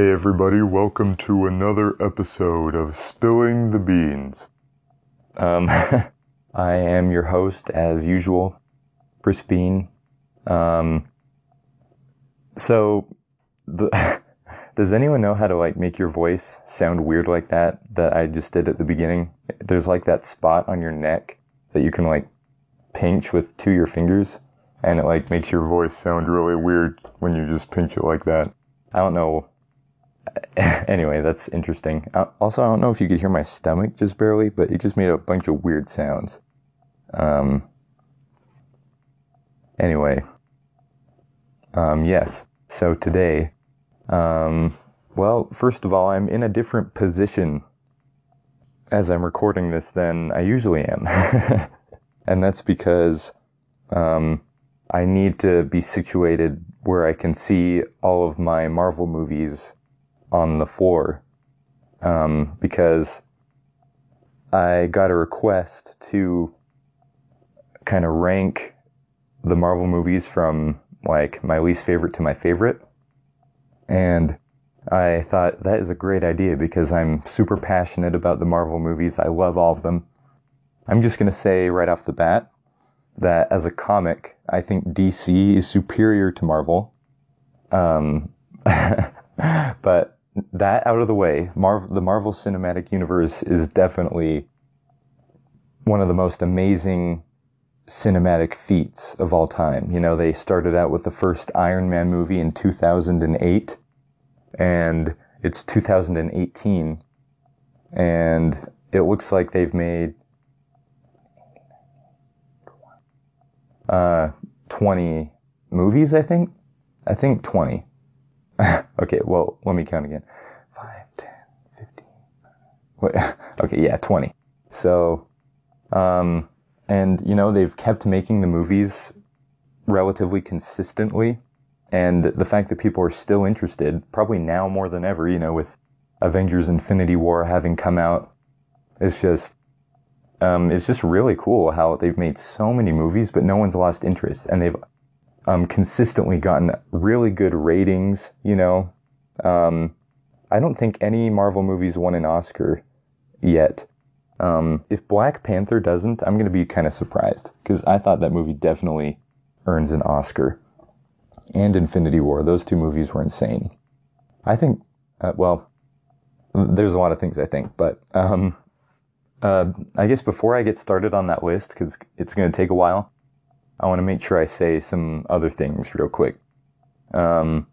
Hey everybody, welcome to another episode of Spilling the Beans. Um, I am your host as usual, Chris Bean. Um, so, the, does anyone know how to like make your voice sound weird like that? That I just did at the beginning. There's like that spot on your neck that you can like pinch with two of your fingers, and it like makes your voice sound really weird when you just pinch it like that. I don't know anyway, that's interesting. Uh, also, I don't know if you could hear my stomach just barely, but it just made a bunch of weird sounds. Um, anyway, um, yes. So today, um, well, first of all, I'm in a different position as I'm recording this than I usually am. and that's because um, I need to be situated where I can see all of my Marvel movies on the floor um, because I got a request to kind of rank the Marvel movies from like my least favorite to my favorite. And I thought that is a great idea because I'm super passionate about the Marvel movies. I love all of them. I'm just going to say right off the bat that as a comic, I think DC is superior to Marvel. Um, but that out of the way, Marvel, the Marvel Cinematic Universe is definitely one of the most amazing cinematic feats of all time. You know, they started out with the first Iron Man movie in 2008, and it's 2018, and it looks like they've made uh, 20 movies, I think. I think 20. okay, well, let me count again. 5, 10, 15. Wait, okay, yeah, 20. So, um, and, you know, they've kept making the movies relatively consistently. And the fact that people are still interested, probably now more than ever, you know, with Avengers Infinity War having come out, it's just, um, it's just really cool how they've made so many movies, but no one's lost interest. And they've um, consistently gotten really good ratings. You know, um, I don't think any Marvel movies won an Oscar yet. Um, if Black Panther doesn't, I'm going to be kind of surprised because I thought that movie definitely earns an Oscar. And Infinity War, those two movies were insane. I think, uh, well, there's a lot of things I think, but um, uh, I guess before I get started on that list, because it's going to take a while, I want to make sure I say some other things real quick. Um,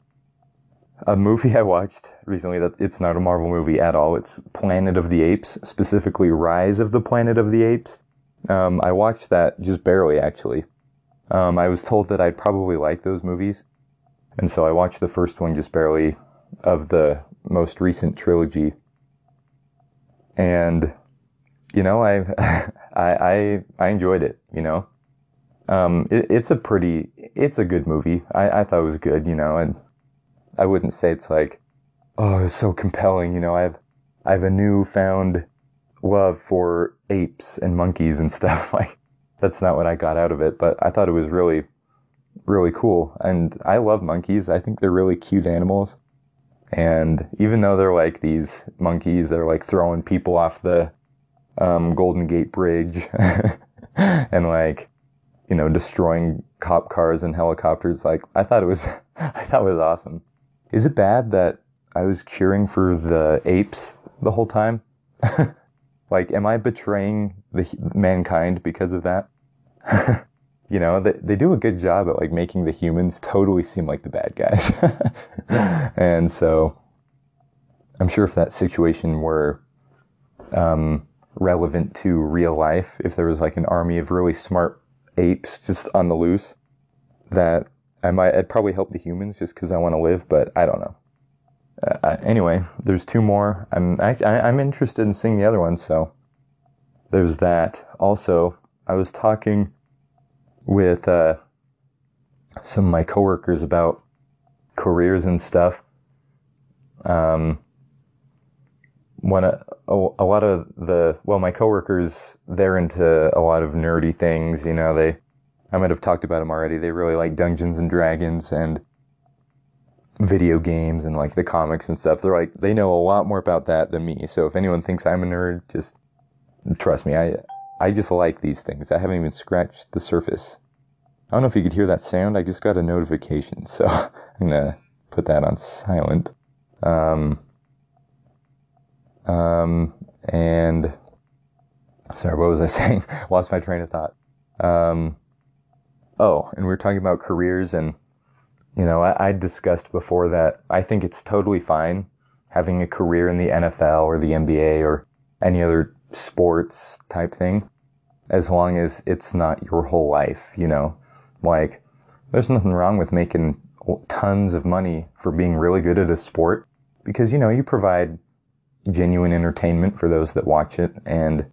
a movie I watched recently that it's not a Marvel movie at all. It's Planet of the Apes, specifically Rise of the Planet of the Apes. Um, I watched that just barely actually. Um, I was told that I'd probably like those movies, and so I watched the first one just barely of the most recent trilogy. And you know, I I I I enjoyed it. You know, um, it, it's a pretty, it's a good movie. I, I thought it was good, you know, and I wouldn't say it's like, oh, it's so compelling, you know. I have, I have a newfound love for apes and monkeys and stuff. Like, that's not what I got out of it, but I thought it was really, really cool. And I love monkeys. I think they're really cute animals. And even though they're like these monkeys that are like throwing people off the um, Golden Gate Bridge and like you know, destroying cop cars and helicopters. Like, I thought it was, I thought it was awesome. Is it bad that I was cheering for the apes the whole time? like, am I betraying the mankind because of that? you know, they, they do a good job at like making the humans totally seem like the bad guys. and so I'm sure if that situation were, um, relevant to real life, if there was like an army of really smart apes just on the loose that I might, I'd probably help the humans just because I want to live, but I don't know. Uh, anyway, there's two more. I'm I, I'm interested in seeing the other one, so there's that. Also, I was talking with uh, some of my coworkers about careers and stuff. Um, one a, a lot of the well my coworkers they're into a lot of nerdy things you know they i might have talked about them already they really like dungeons and dragons and video games and like the comics and stuff. They're like they know a lot more about that than me. So if anyone thinks I'm a nerd, just trust me. I I just like these things. I haven't even scratched the surface. I don't know if you could hear that sound. I just got a notification, so I'm gonna put that on silent. Um, um, and sorry, what was I saying? Lost my train of thought. Um, oh, and we were talking about careers, and you know, I, I discussed before that I think it's totally fine having a career in the NFL or the NBA or any other sports type thing, as long as it's not your whole life. You know, like there's nothing wrong with making tons of money for being really good at a sport because you know you provide genuine entertainment for those that watch it. And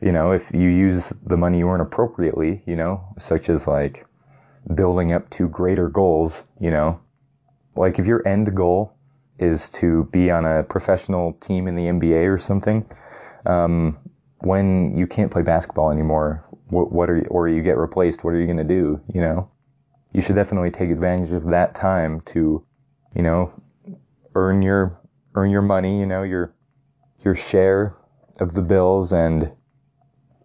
you know if you use the money you earn appropriately you know such as like building up to greater goals you know like if your end goal is to be on a professional team in the NBA or something um, when you can't play basketball anymore what, what are you, or you get replaced what are you going to do you know? You should definitely take advantage of that time to you know earn your earn your money, you know, your your share of the bills and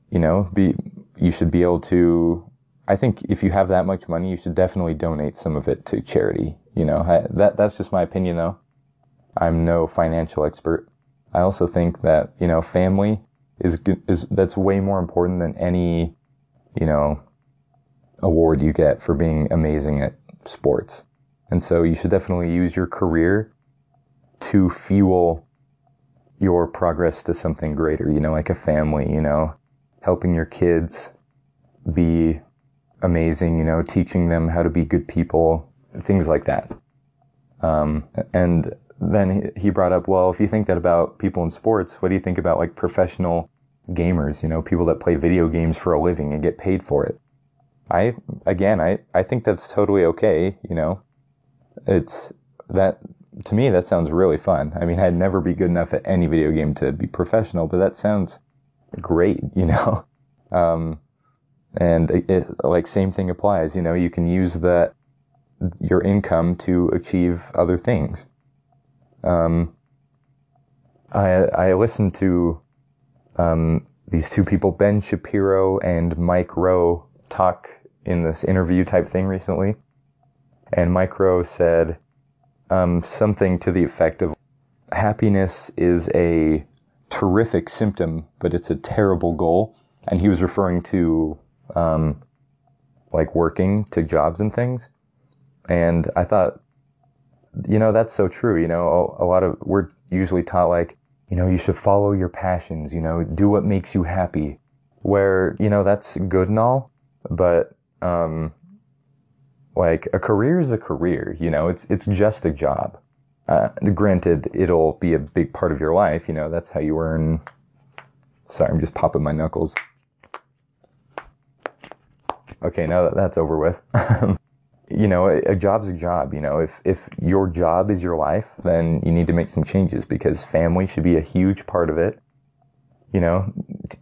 you know, be you should be able to I think if you have that much money, you should definitely donate some of it to charity, you know. I, that that's just my opinion though. I'm no financial expert. I also think that, you know, family is is that's way more important than any, you know, award you get for being amazing at sports. And so you should definitely use your career to fuel your progress to something greater, you know, like a family, you know, helping your kids be amazing, you know, teaching them how to be good people, things like that. Um, and then he brought up, well, if you think that about people in sports, what do you think about like professional gamers, you know, people that play video games for a living and get paid for it? I, again, I, I think that's totally okay, you know, it's that to me, that sounds really fun. I mean, I'd never be good enough at any video game to be professional, but that sounds great, you know? Um, and it, it, like same thing applies, you know, you can use that, your income to achieve other things. Um, I, I listened to, um, these two people, Ben Shapiro and Mike Rowe, talk in this interview type thing recently. And Mike Rowe said, um, something to the effect of happiness is a terrific symptom, but it's a terrible goal. And he was referring to um, like working to jobs and things. And I thought, you know, that's so true. You know, a, a lot of we're usually taught like, you know, you should follow your passions. You know, do what makes you happy. Where you know that's good and all, but um, like a career is a career, you know, it's, it's just a job. Uh, granted, it'll be a big part of your life, you know, that's how you earn. Sorry, I'm just popping my knuckles. Okay, now that that's over with. you know, a, a, job's a job, you know, if, if your job is your life, then you need to make some changes because family should be a huge part of it. You know,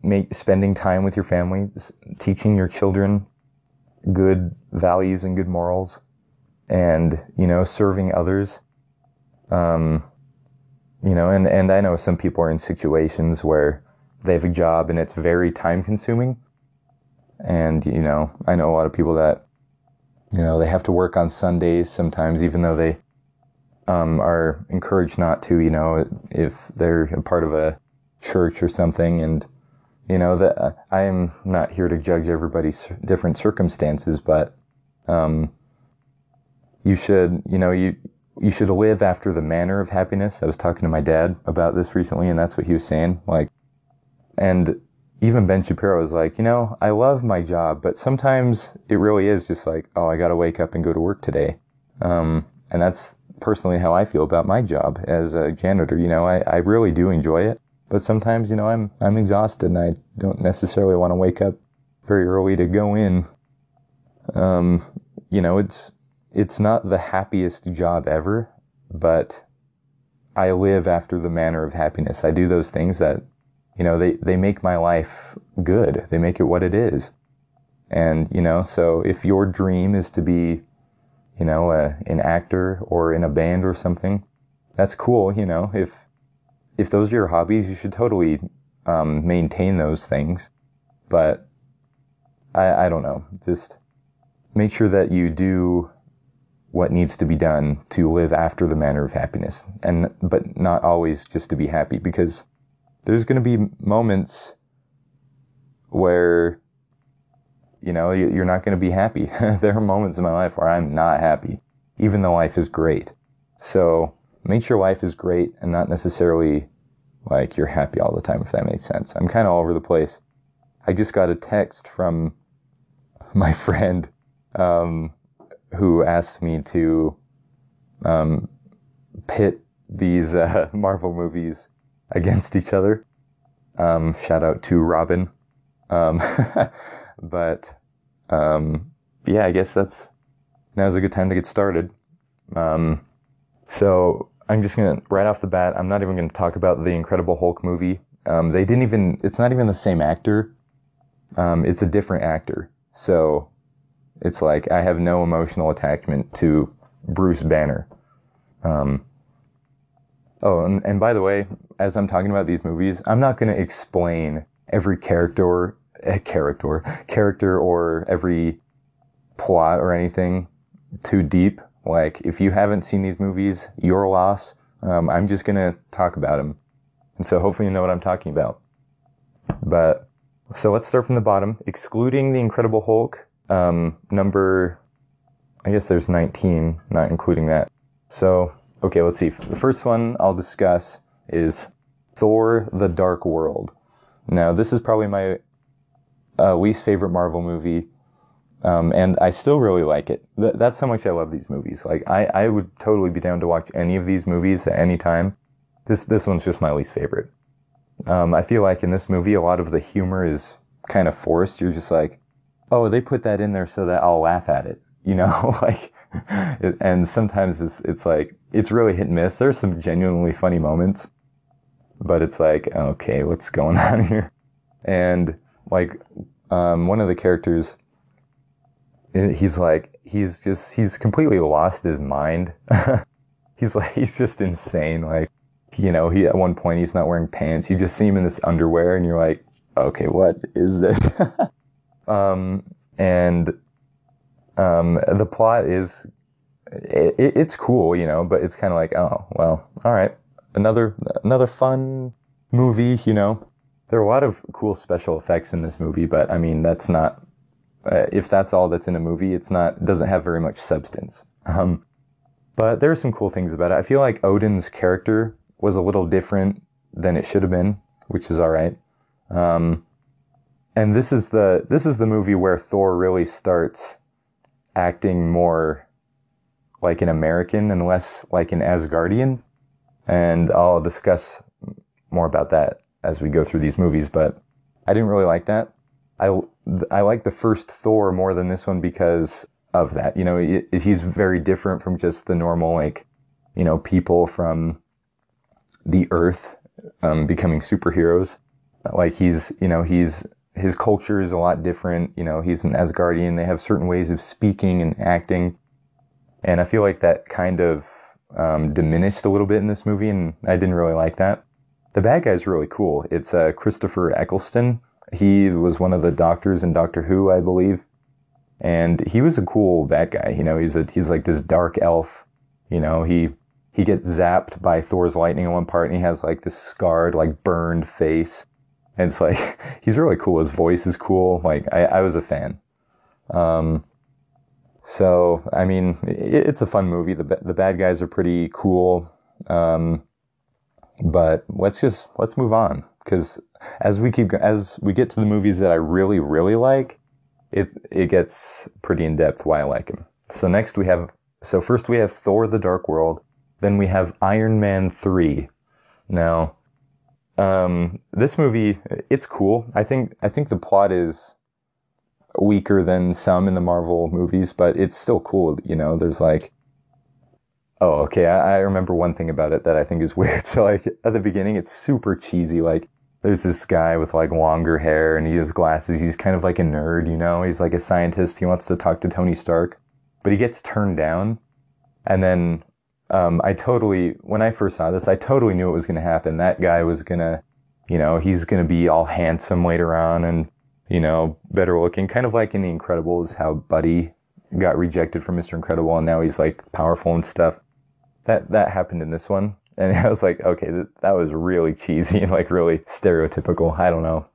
make, spending time with your family, teaching your children good values and good morals and, you know, serving others. Um, you know, and, and I know some people are in situations where they have a job and it's very time consuming. And, you know, I know a lot of people that, you know, they have to work on Sundays sometimes, even though they um, are encouraged not to, you know, if they're a part of a church or something. And, you know that uh, I am not here to judge everybody's different circumstances, but um, you should, you know, you you should live after the manner of happiness. I was talking to my dad about this recently, and that's what he was saying. Like, and even Ben Shapiro was like, you know, I love my job, but sometimes it really is just like, oh, I got to wake up and go to work today. Um, and that's personally how I feel about my job as a janitor. You know, I, I really do enjoy it. But sometimes, you know, I'm I'm exhausted and I don't necessarily want to wake up very early to go in. Um, you know, it's it's not the happiest job ever, but I live after the manner of happiness. I do those things that, you know, they, they make my life good. They make it what it is. And, you know, so if your dream is to be you know, uh, an actor or in a band or something, that's cool. You know, if if those are your hobbies, you should totally um, maintain those things. But I, I don't know. Just make sure that you do what needs to be done to live after the manner of happiness, and but not always just to be happy, because there's going to be moments where you know you're not going to be happy. there are moments in my life where I'm not happy, even though life is great. So make sure life is great and not necessarily like you're happy all the time, if that makes sense. I'm kind of all over the place. I just got a text from my friend um, who asked me to um, pit these uh, Marvel movies against each other. Um, shout out to Robin. Um, but um, yeah, I guess that's now's a good time to get started. Um, so I'm just gonna right off the bat. I'm not even gonna talk about the Incredible Hulk movie. Um, they didn't even. It's not even the same actor. Um, it's a different actor. So it's like I have no emotional attachment to Bruce Banner. Um, oh, and, and by the way, as I'm talking about these movies, I'm not to explain every character, eh, character, character, or every plot or anything too deep. Like, if you haven't seen these movies, your loss. Um, I'm just going to talk about them. And so hopefully you know what I'm talking about. But, so let's start from the bottom. Excluding the Incredible Hulk, um, number, I guess there's 19, not including that. So, okay, let's see. The first one I'll discuss is Thor the Dark World. Now, this is probably my uh, least favorite Marvel movie. Um, and I still really like it. Th- that's how much I love these movies. Like, I, I would totally be down to watch any of these movies at any time. This, this one's just my least favorite. Um, I feel like in this movie, a lot of the humor is kind of forced. You're just like, oh, they put that in there so that I'll laugh at it, you know, like, and sometimes it's, it's like, it's really hit and miss. There's some genuinely funny moments, but it's like, okay, what's going on here? And like, um, one of the characters, he's like, he's just, he's completely lost his mind. he's like, he's just insane. Like, you know, he, at one point, he's not wearing pants. You just see him in this underwear and you're like, okay, what is this? Um, and um, the plot is it, it's cool, you know, but it's kind of like, oh, well, all right, another another fun movie, you know. There are a lot of cool special effects in this movie, but I mean, that's not if that's all that's in a movie, it's not doesn't have very much substance. Um, but there are some cool things about it. I feel like Odin's character was a little different than it should have been, which is all right. Um, and this is the this is the movie where Thor really starts acting more like an American and less like an Asgardian. And I'll discuss more about that as we go through these movies, but I didn't really like that. I, I like the first Thor more than this one because of that. You know, he's very different from just the normal, like, you know, people from the earth um, becoming superheroes. Like he's, you know, he's his culture is a lot different. You know, he's an Asgardian. They have certain ways of speaking and acting. And I feel like that kind of um, diminished a little bit in this movie, and I didn't really like that. The bad guy's really cool. It's uh, Christopher Eccleston. He was one of the doctors in Doctor Who, I believe. And he was a cool bad guy. You know, he's a, he's like this dark elf. You know, he, he gets zapped by Thor's lightning in one part and he has like this scarred, like burned face and it's like he's really cool. His voice is cool. Like I, I was a fan. Um, so I mean, it, it's a fun movie. The the bad guys are pretty cool. Um, but let's just let's move on because as we keep as we get to the movies that I really really like, it it gets pretty in depth why I like him. So next we have so first we have Thor: The Dark World. Then we have Iron Man three. Now um, this movie, it's cool. I think I think the plot is weaker than some in the Marvel movies, but it's still cool. You know, there's like, oh, okay. I, I remember one thing about it that I think is weird. So like at the beginning, it's super cheesy. Like there's this guy with like longer hair and he has glasses. He's kind of like a nerd, you know. He's like a scientist. He wants to talk to Tony Stark. but he gets turned down. And then um, I totally, when I first saw this, I totally knew it was going to happen. That guy was going to, you know, he's going to be all handsome later on and, you know, better looking, kind of like in The Incredibles, how Buddy got rejected from Mr. Incredible and now he's like powerful and stuff. That, that happened in this one. And I was like, okay, th- that was really cheesy and like really stereotypical. I don't know.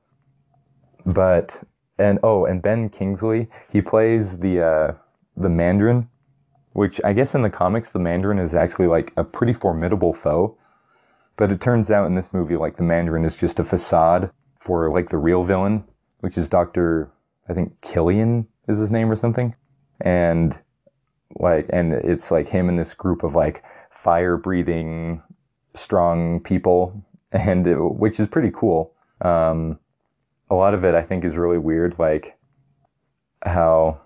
But, and oh, and Ben Kingsley, he plays the, uh, the Mandarin, which I guess in the comics, the Mandarin is actually like a pretty formidable foe. But it turns out in this movie, like the Mandarin is just a facade for like the real villain, which is Dr. I think Killian is his name or something. And like, and it's like him and this group of like fire breathing, strong people, and it, which is pretty cool. Um, a lot of it I think is really weird, like how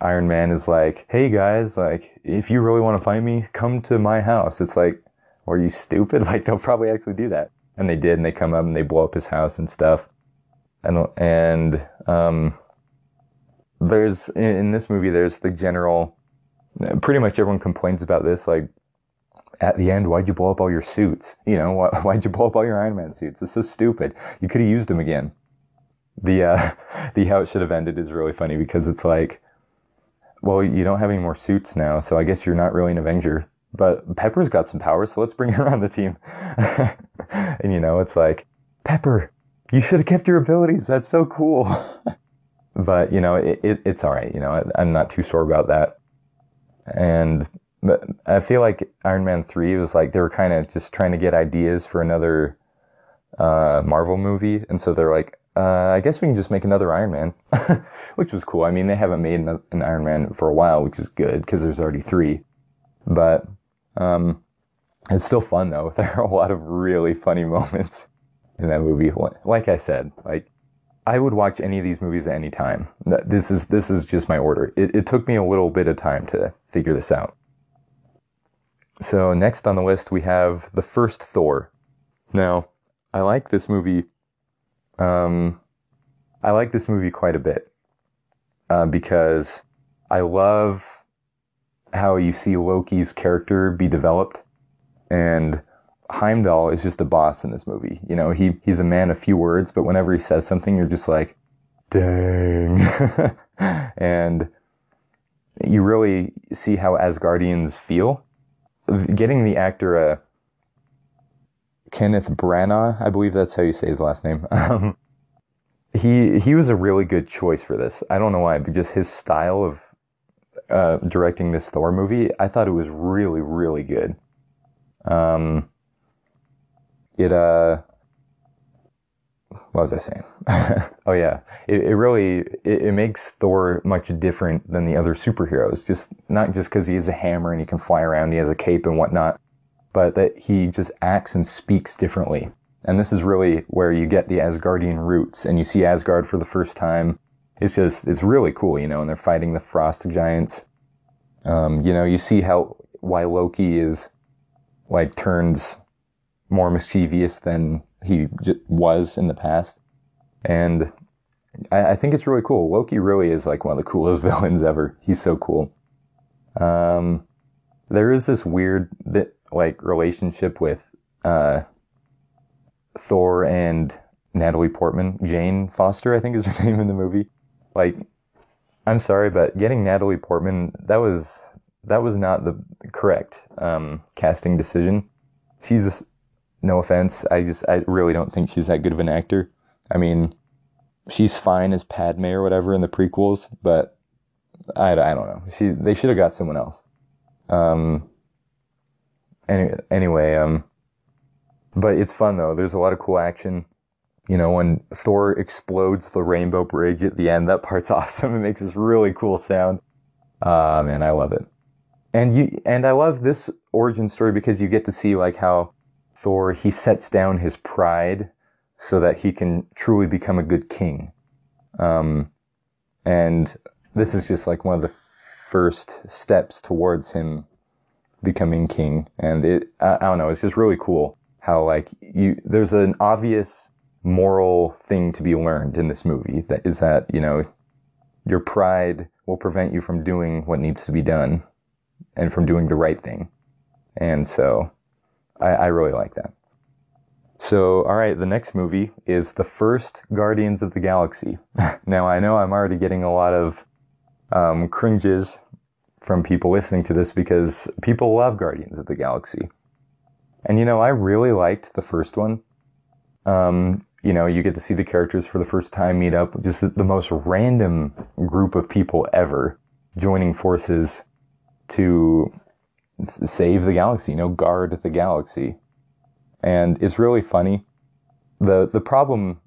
Iron Man is like, "Hey guys, like if you really want to find me, come to my house." It's like, "Are you stupid?" Like they'll probably actually do that, and they did, and they come up and they blow up his house and stuff, and and um, there's in, in this movie there's the general, pretty much everyone complains about this, like at the end, why'd you blow up all your suits? You know, why, why'd you blow up all your Iron Man suits? It's so stupid. You could have used them again. The, uh, the how it should have ended is really funny because it's like, well, you don't have any more suits now, so I guess you're not really an Avenger. But Pepper's got some powers, so let's bring her on the team. and you know, it's like, Pepper, you should have kept your abilities. That's so cool. but you know, it, it, it's all right. You know, I, I'm not too sure about that. And but I feel like Iron Man 3 was like they were kind of just trying to get ideas for another uh, Marvel movie. And so they're like, uh, I guess we can just make another Iron Man, which was cool. I mean, they haven't made an Iron Man for a while, which is good because there's already three. But um, it's still fun though. There are a lot of really funny moments in that movie. Like I said, like I would watch any of these movies at any time. This is this is just my order. It, it took me a little bit of time to figure this out. So next on the list we have the first Thor. Now, I like this movie. Um, I like this movie quite a bit uh, because I love how you see Loki's character be developed, and Heimdall is just a boss in this movie. You know, he he's a man of few words, but whenever he says something, you're just like, dang, and you really see how Asgardians feel getting the actor uh, Kenneth Branagh, I believe that's how you say his last name. Um, he he was a really good choice for this. I don't know why, but just his style of uh, directing this Thor movie, I thought it was really really good. Um, it uh, what was I saying? oh yeah, it, it really it, it, makes Thor much different than the other superheroes. Just not just because he has a hammer and he can fly around, he has a cape and whatnot, but that he just acts and speaks differently. And this is really where you get the Asgardian roots, and you see Asgard for the first time. It's just it's really cool, you know. And they're fighting the frost giants. Um, you know, you see how why Loki is like turns more mischievous than he was in the past. And I, I, think it's really cool. Loki really is like one of the coolest villains ever. He's so cool. Um, there is this weird that like relationship with uh, Thor and Natalie Portman, Jane Foster, I think is her name in the movie. Like, I'm sorry, but getting Natalie Portman that was that was not the correct um, casting decision. She's no offense. I just, I really don't think she's that good of an actor. I mean, she's fine as Padme or whatever in the prequels, but I, I don't know. She, they should have got someone else. Um, any, anyway, um, but it's fun though. There's a lot of cool action. You know, when Thor explodes the rainbow bridge at the end, that part's awesome. It makes this really cool sound. Ah, uh, man, I love it. And you, and I love this origin story because you get to see like how Thor, he sets down his pride so that he can truly become a good king. Um, and this is just like one of the first steps towards him becoming king. And it, I, I don't know, it's just really cool how like you, there's an obvious moral thing to be learned in this movie that is that, you know, your pride will prevent you from doing what needs to be done and from doing the right thing. And so I, I really like that. So, all right, the next movie is the first Guardians of the Galaxy. now, I know I'm already getting a lot of um, cringes from people listening to this because people love Guardians of the Galaxy. And you know, I really liked the first one. Um, you know, you get to see the characters for the first time meet up, just the, the most random group of people ever joining forces to save the galaxy, you know, guard the galaxy. And it's really funny. The the problem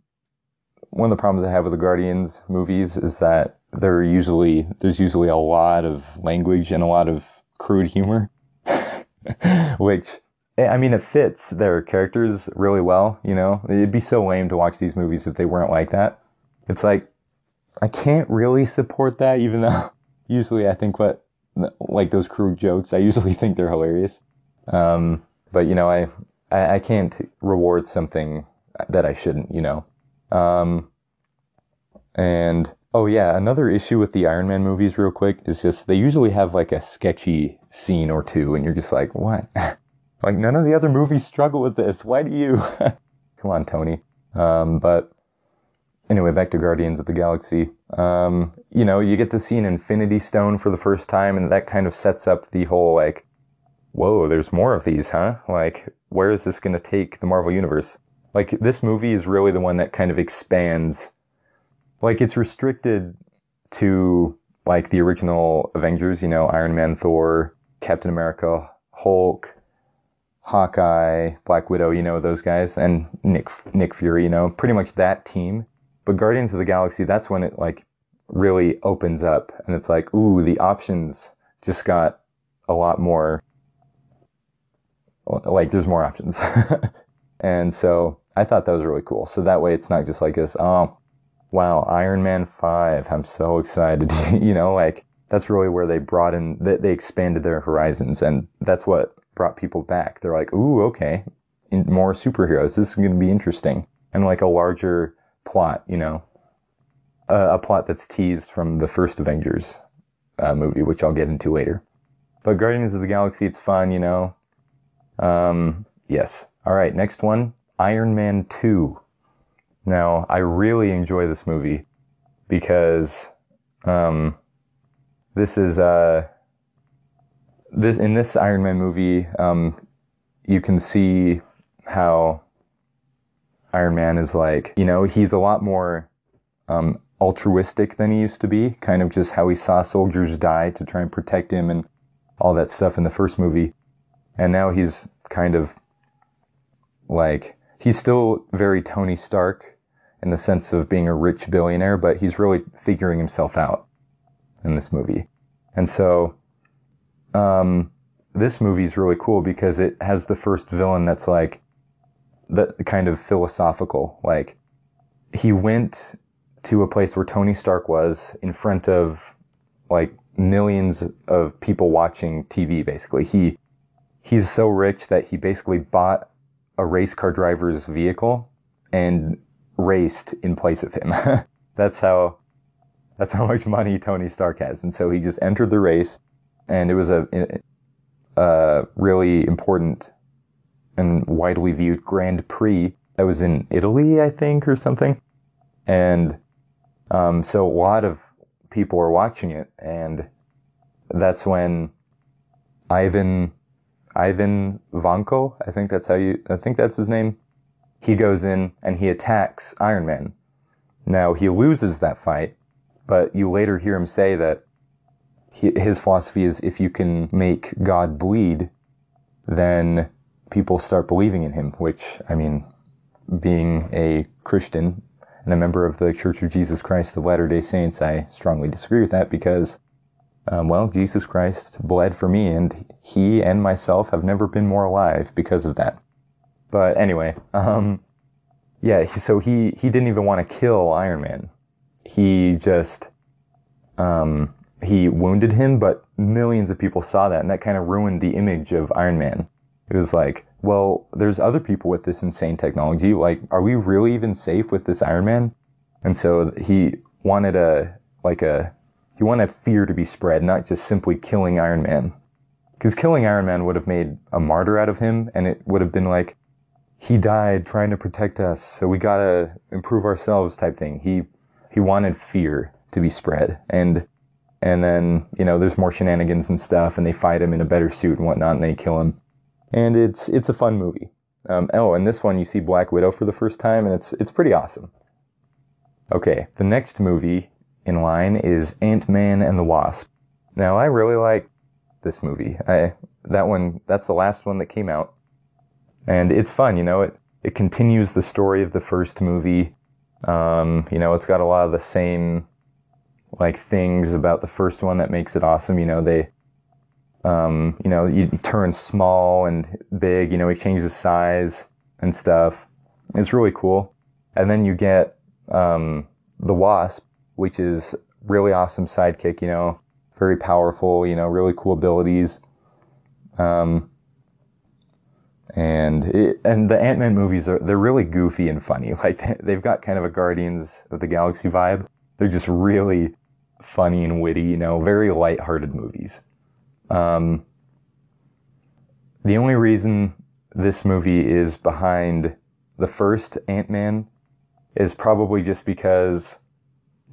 one of the problems I have with the Guardians movies is that there usually there's usually a lot of language and a lot of crude humor. Which eh, I mean, it fits their characters really well, you know? It'd be so lame to watch these movies if they weren't like that. It's like, I can't really support that, even though usually I think what, like those crude jokes, I usually think they're hilarious. Um, but you know, I, I, I, can't reward something that I shouldn't, you know? Um, and, oh yeah, another issue with the Iron Man movies real quick is just, they usually have like a sketchy scene or two, and you're just like, what? Like none of the other movies struggle with this. Why do you? Come on, Tony. Um, but anyway, back to Guardians of the Galaxy. Um, you know, you get to see an Infinity Stone for the first time, and that kind of sets up the whole like, whoa, there's more of these, huh? Like, where is this going to take the Marvel Universe? Like, this movie is really the one that kind of expands. Like, it's restricted to like the original Avengers, you know, Iron Man, Thor, Captain America, Hulk, Hawkeye, Black Widow, you know, those guys, and Nick, Nick Fury, you know, pretty much that team. But Guardians of the Galaxy, that's when it like really opens up and it's like, ooh, the options just got a lot more, like there's more options. and so I thought that was really cool. So that way it's not just like this, oh, wow, Iron Man 5, I'm so excited. you know, like that's really where they brought in, they, they expanded their horizons and that's what brought people back. They're like, ooh, okay, more superheroes. This is going to be interesting. And like a larger plot, you know, a plot that's teased from the first Avengers uh, movie, which I'll get into later. But Guardians of the Galaxy, it's fun, you know. Um, yes. All right, next one Iron Man 2. Now, I really enjoy this movie because um, this is. Uh, this in this Iron Man movie, um, you can see how Iron Man is like, you know, he's a lot more um, altruistic than he used to be. Kind of just how he saw soldiers die to try and protect him and all that stuff in the first movie, and now he's kind of like he's still very Tony Stark in the sense of being a rich billionaire, but he's really figuring himself out in this movie, and so um, this movie is really cool because it has the first villain that's like the kind of philosophical. Like he went to a place where Tony Stark was in front of like millions of people watching TV. Basically, he he's so rich that he basically bought a race car driver's vehicle and raced in place of him. that's how that's how much money Tony Stark has. And so he just entered the race and it was a, a really important and widely viewed Grand Prix that was in Italy, I think, or something. And um, so a lot of people were watching it, and that's when Ivan Ivan Vanko, I think that's how you, I think that's his name. He goes in and he attacks Iron Man. Now he loses that fight, but you later hear him say that his philosophy is if you can make God bleed, then people start believing in him, which, I mean, being a Christian and a member of the Church of Jesus Christ of Latter day Saints, I strongly disagree with that because, um, well, Jesus Christ bled for me and he and myself have never been more alive because of that. But anyway, um, yeah, so he, he didn't even want to kill Iron Man. He just, um, he wounded him, but millions of people saw that, and that kind of ruined the image of Iron Man. It was like, well, there's other people with this insane technology. Like, are we really even safe with this Iron Man? And so he wanted a like a he wanted fear to be spread, not just simply killing Iron Man. Because killing Iron Man would have made a martyr out of him, and it would have been like he died trying to protect us, so we gotta improve ourselves type thing. He he wanted fear to be spread, and and then you know there's more shenanigans and stuff, and they fight him in a better suit and whatnot, and they kill him, and it's it's a fun movie. Um, oh, and this one you see Black Widow for the first time, and it's it's pretty awesome. Okay, the next movie in line is Ant Man and the Wasp. Now I really like this movie. I that one that's the last one that came out, and it's fun. You know, it it continues the story of the first movie. Um, you know, it's got a lot of the same like things about the first one that makes it awesome. You know, they um, you know, you turn small and big, you know, he changes size and stuff. It's really cool. And then you get um, the Wasp, which is really awesome sidekick, you know, very powerful, you know, really cool abilities. Um, and it, and the Ant Man movies are they're really goofy and funny. Like they've got kind of a Guardians of the Galaxy vibe. They're just really funny and witty, you know, very light-hearted movies. Um, the only reason this movie is behind the first Ant Man is probably just because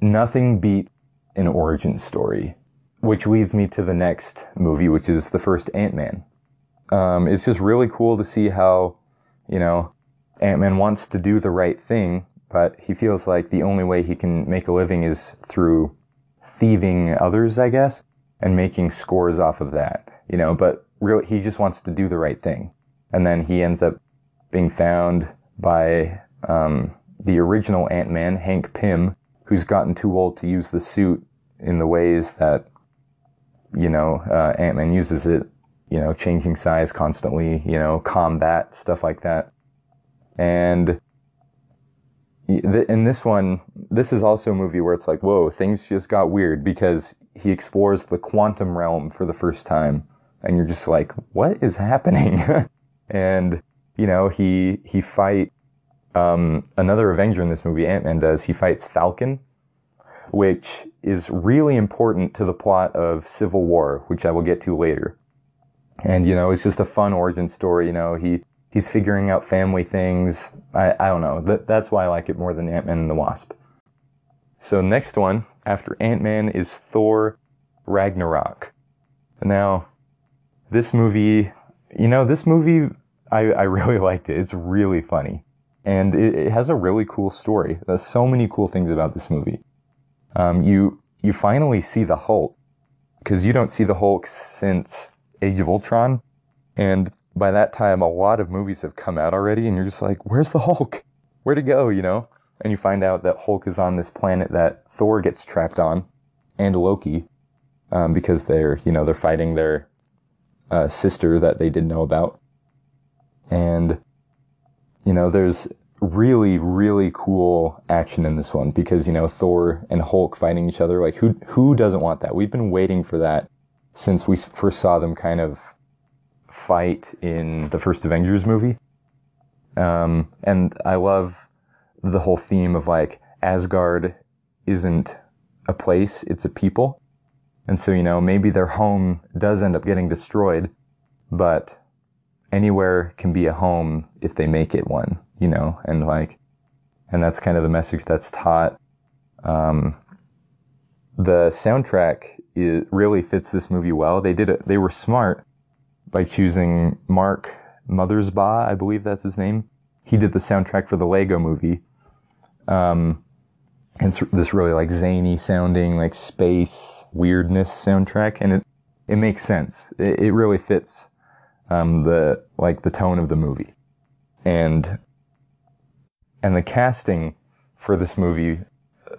nothing beat an origin story, which leads me to the next movie, which is the first Ant Man. Um, it's just really cool to see how, you know, Ant Man wants to do the right thing, but he feels like the only way he can make a living is through thieving others, I guess, and making scores off of that, you know, but really, he just wants to do the right thing. And then he ends up being found by, um, the original Ant-Man, Hank Pym, who's gotten too old to use the suit in the ways that, you know, uh, Ant-Man uses it, you know, changing size constantly, you know, combat, stuff like that. And in this one, this is also a movie where it's like, whoa, things just got weird because he explores the quantum realm for the first time. And you're just like, what is happening? and, you know, he, he fight um, another Avenger in this movie, Ant Man does, he fights Falcon, which is really important to the plot of Civil War, which I will get to later. And, you know, it's just a fun origin story. You know, he, he's figuring out family things. I, I don't know. That, that's why I like it more than Ant Man and the Wasp. So, next one after Ant Man is Thor Ragnarok. Now, this movie, you know, this movie, I, I really liked it. It's really funny and it, it, has a really cool story. There's so many cool things about this movie. Um, you you finally see the Hulk because you don't see the Hulk since Age of Ultron, and by that time, a lot of movies have come out already, and you're just like, "Where's the Hulk? Where'd it go?" You know. And you find out that Hulk is on this planet that Thor gets trapped on, and Loki, um, because they're you know they're fighting their uh, sister that they didn't know about, and you know, there's really, really cool action in this one because, you know, Thor and Hulk fighting each other. Like, who, who doesn't want that? We've been waiting for that since we first saw them kind of fight in the first Avengers movie. Um, and I love the whole theme of like Asgard isn't a place, it's a people. And so, you know, maybe their home does end up getting destroyed, but anywhere can be a home if they make it one, you know, and like, and that's kind of the message that's taught. Um, the soundtrack is, really fits this movie well. They did it, they were smart by choosing Mark Mothersbaugh, I believe that's his name. He did the soundtrack for the Lego movie. Um, it's this really like zany sounding, like space weirdness soundtrack, and it, it makes sense. It, it really fits um, the like the tone of the movie, and and the casting for this movie,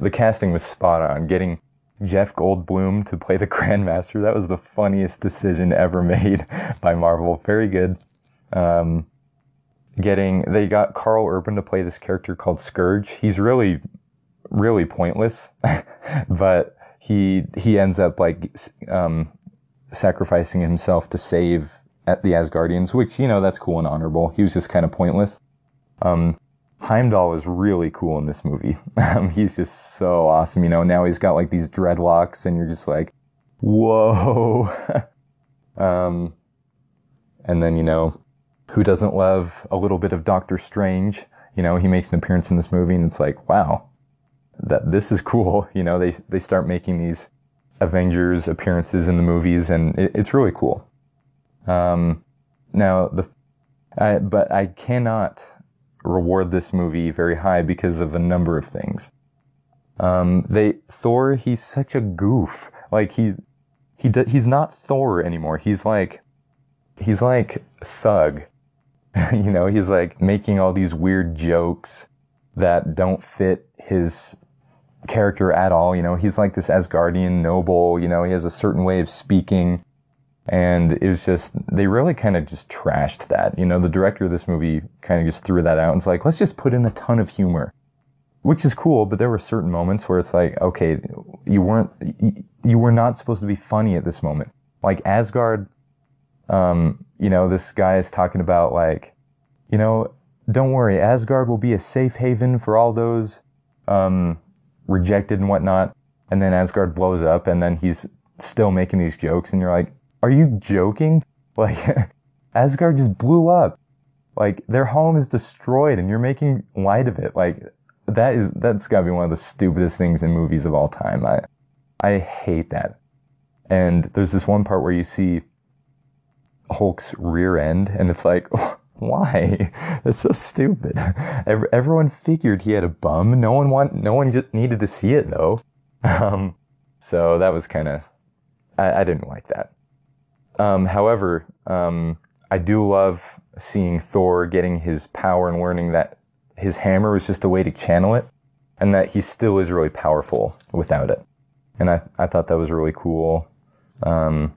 the casting was spot on. Getting Jeff Goldblum to play the Grandmaster, that was the funniest decision ever made by Marvel. Very good. Um, getting they got Karl Urban to play this character called Skurge. He's really, really pointless, but he he ends up like um, sacrificing himself to save at the Asgardians, which, you know, that's cool and honorable. He was just kind of pointless. Um, Heimdall is really cool in this movie. Um, he's just so awesome. You know, now he's got like these dreadlocks, and you're just like, whoa. um, and then you know, who doesn't love a little bit of Doctor Strange? You know, he makes an appearance in this movie, and it's like, wow, that this is cool. You know, they they start making these Avengers appearances in the movies, and it, it's really cool. Um, now the, I, but I cannot reward this movie very high because of a number of things. Um, they Thor, he's such a goof. Like he, he he's not Thor anymore. He's like, he's like Thug. you know, he's like making all these weird jokes that don't fit his character at all. You know, he's like this Asgardian noble. You know, he has a certain way of speaking. And it was just, they really kind of just trashed that. You know, the director of this movie kind of just threw that out and was like, let's just put in a ton of humor. Which is cool, but there were certain moments where it's like, okay, you weren't, you were not supposed to be funny at this moment. Like Asgard, um, you know, this guy is talking about like, you know, don't worry, Asgard will be a safe haven for all those, um, rejected and whatnot. And then Asgard blows up and then he's still making these jokes and you're like, are you joking? Like, Asgard just blew up. Like, their home is destroyed and you're making light of it. Like, that is, that's gotta be one of the stupidest things in movies of all time. I, I hate that. And there's this one part where you see Hulk's rear end and it's like, why? That's so stupid. Everyone figured he had a bum. No one want, no one just needed to see it though. Um, so that was kind of, I, I, didn't like that. Um, however, um, I do love seeing Thor getting his power and learning that his hammer was just a way to channel it and that he still is really powerful without it. And I, I thought that was really cool. Um,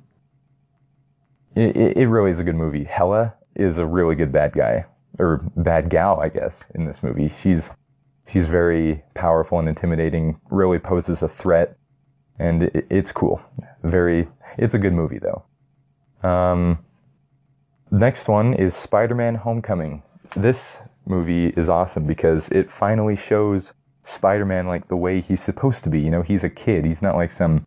it, it really is a good movie. Hela is a really good bad guy or bad gal, I guess, in this movie. She's she's very powerful and intimidating. Really poses a threat, and it, it's cool. Very, it's a good movie though. Um, next one is Spider-Man: Homecoming. This movie is awesome because it finally shows Spider-Man like the way he's supposed to be. You know, he's a kid. He's not like some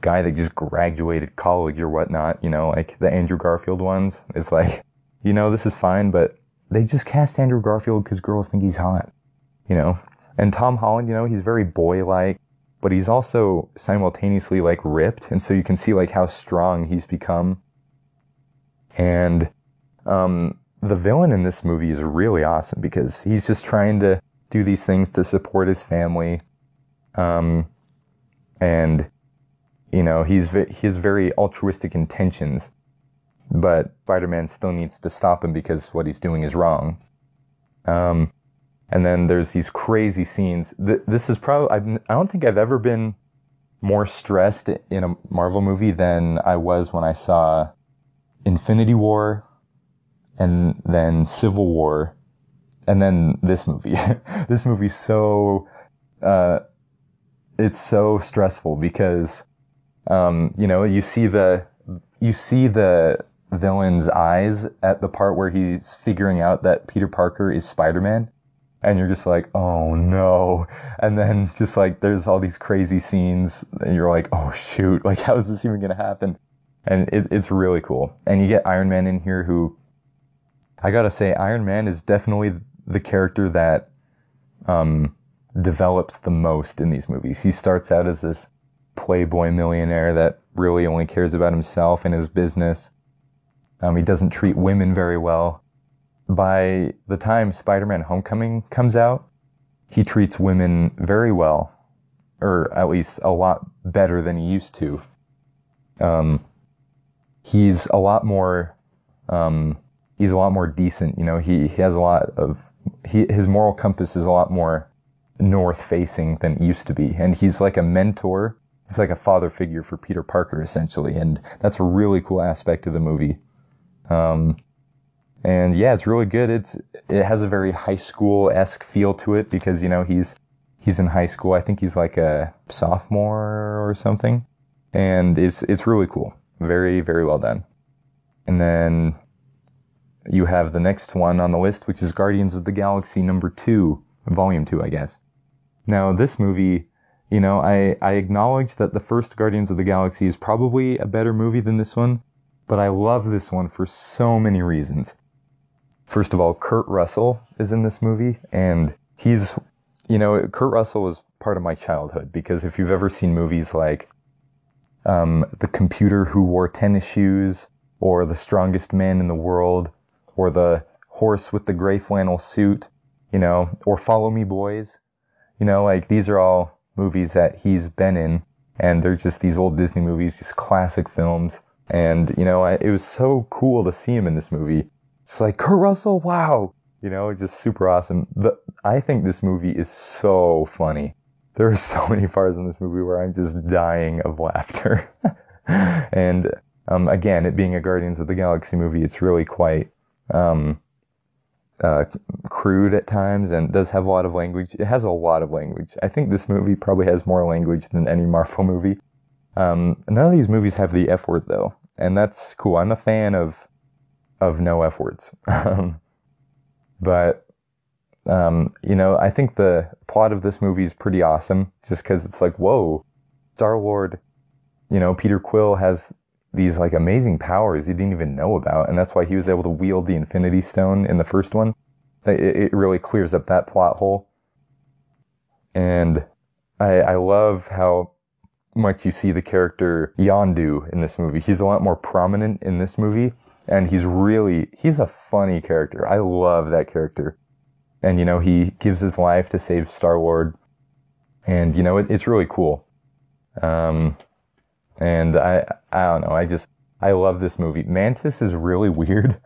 guy that just graduated college or whatnot. You know, like the Andrew Garfield ones. It's like you know, this is fine, but they just cast Andrew Garfield because girls think he's hot, you know? And Tom Holland, you know, he's very boy-like, but he's also simultaneously like ripped. And so you can see like how strong he's become. And, um, the villain in this movie is really awesome because he's just trying to do these things to support his family. Um, and, you know, he's, he has very altruistic intentions but Spider-Man still needs to stop him because what he's doing is wrong. Um, and then there's these crazy scenes. this is probably I've, I don't think I've ever been more stressed in a Marvel movie than I was when I saw Infinity War, and then Civil War, and then this movie. this movie's so uh, it's so stressful because um, you know you see the you see the villain's eyes at the part where he's figuring out that Peter Parker is Spider-Man. And you're just like, oh no. And then just like, there's all these crazy scenes and you're like, oh shoot, like how is this even to happen? And it, it's really cool. And you get Iron Man in here who, I gotta say, Iron Man is definitely the character that, um, develops the most in these movies. He starts out as this playboy millionaire that really only cares about himself and his business um, he doesn't treat women very well. By the time Spider-Man Homecoming comes out, he treats women very well, or at least a lot better than he used to. Um, he's a lot more, um, he's a lot more decent. You know, he, he has a lot of, he, his moral compass is a lot more north facing than it used to be. And he's like a mentor. He's like a father figure for Peter Parker, essentially. And that's a really cool aspect of the movie. Um, and yeah, it's really good. It's it has a very high school esque feel to it because you know he's he's in high school. I think he's like a sophomore or something, and it's it's really cool. Very very well done. And then you have the next one on the list, which is Guardians of the Galaxy number two, volume two, I guess. Now, this movie, you know, I, I acknowledge that the first Guardians of the Galaxy is probably a better movie than this one, but I love this one for so many reasons. First of all, Kurt Russell is in this movie, and he's, you know, Kurt Russell was part of my childhood because if you've ever seen movies like um, The Computer Who Wore Tennis Shoes, or The Strongest Man in the World, or The Horse with the Gray Flannel Suit, you know, or Follow Me Boys, you know, like these are all movies that he's been in, and they're just these old Disney movies, just classic films. And, you know, I, it was so cool to see him in this movie. It's like, Kurt Russell, wow! You know, just super awesome. The, I think this movie is so funny. There are so many parts in this movie where I'm just dying of laughter. and um, again, it being a Guardians of the Galaxy movie, it's really quite um, uh, crude at times and does have a lot of language. It has a lot of language. I think this movie probably has more language than any Marvel movie. Um, none of these movies have the F word though, and that's cool. I'm a fan of of no F words. Um, but um, you know, I think the plot of this movie is pretty awesome, just because it's like, whoa, Star Lord. You know, Peter Quill has these like amazing powers he didn't even know about, and that's why he was able to wield the Infinity Stone in the first one. It, it really clears up that plot hole. And I, I love how much you see the character Yondu in this movie. He's a lot more prominent in this movie, and he's really he's a funny character. I love that character. And you know, he gives his life to save Star Lord, and you know, it, it's really cool. Um, and I, I don't know. I just, I love this movie. Mantis is really weird,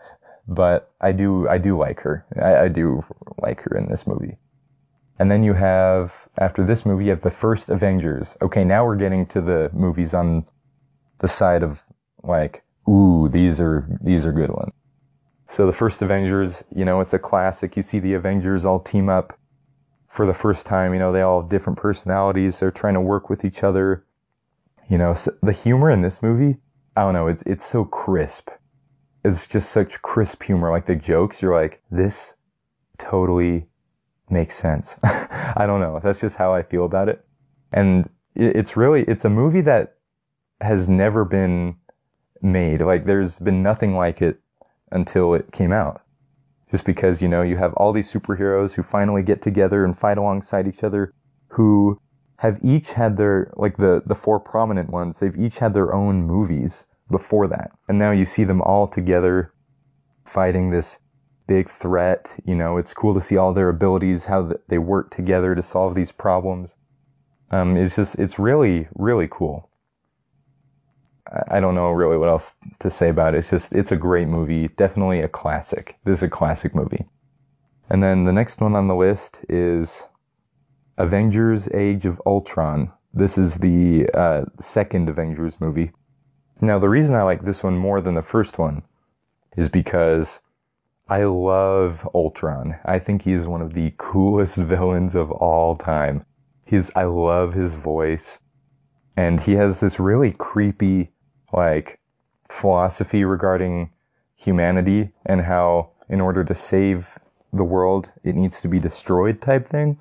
but I do, I do like her. I, I do like her in this movie. And then you have, after this movie, you have the first Avengers. Okay, now we're getting to the movies on the side of like, ooh, these are, these are good ones. So the first Avengers, you know, it's a classic. You see the Avengers all team up for the first time. You know, they all have different personalities. They're trying to work with each other. You know, so the humor in this movie, I don't know, it's it's so crisp. It's just such crisp humor. Like the jokes, you're like, this totally makes sense. I don't know. That's just how I feel about it. And it's really, it's a movie that has never been made. Like there's been nothing like it until it came out. Just because, you know, you have all these superheroes who finally get together and fight alongside each other who have each had their like the the four prominent ones they've each had their own movies before that and now you see them all together fighting this big threat you know it's cool to see all their abilities how they work together to solve these problems um, it's just it's really really cool I don't know really what else to say about it. It's just, it's a great movie. Definitely a classic. This is a classic movie. And then the next one on the list is Avengers Age of Ultron. This is the uh, second Avengers movie. Now, the reason I like this one more than the first one is because I love Ultron. I think he's one of the coolest villains of all time. He's, I love his voice. And he has this really creepy, like, philosophy regarding humanity and how, in order to save the world, it needs to be destroyed type thing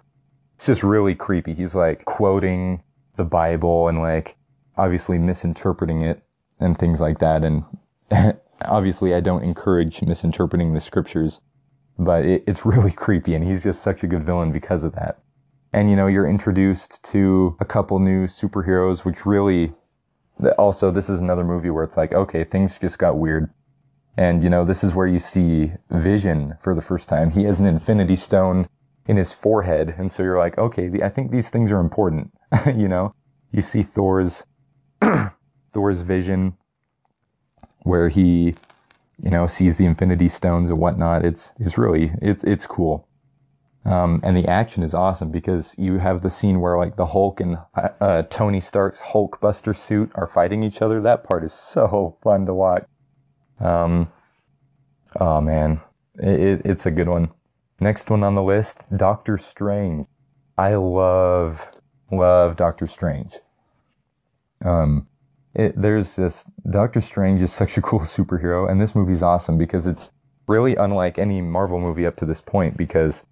it's just really creepy. He's like quoting the Bible and like obviously misinterpreting it and things like that. And obviously, I don't encourage misinterpreting the scriptures, but it, it's really creepy. And he's just such a good villain because of that. And you know, you're introduced to a couple new superheroes, which really also, this is another movie where it's like, okay, things just got weird. And you know, this is where you see Vision for the first time. He has an Infinity Stone in his forehead. And so you're like, okay, I think these things are important. you know, you see Thor's, Thor's vision where he, you know, sees the infinity stones and whatnot. It's, it's really, it's, it's cool. Um, and the action is awesome because you have the scene where like the Hulk and uh, uh Tony Stark's Hulk Buster suit are fighting each other. That part is so fun to watch. Um, oh man, it, it's a good one. Next one on the list, Doctor Strange. I love, love Doctor Strange. Um, it, there's this Doctor Strange is such a cool superhero, and this movie's awesome because it's really unlike any Marvel movie up to this point because,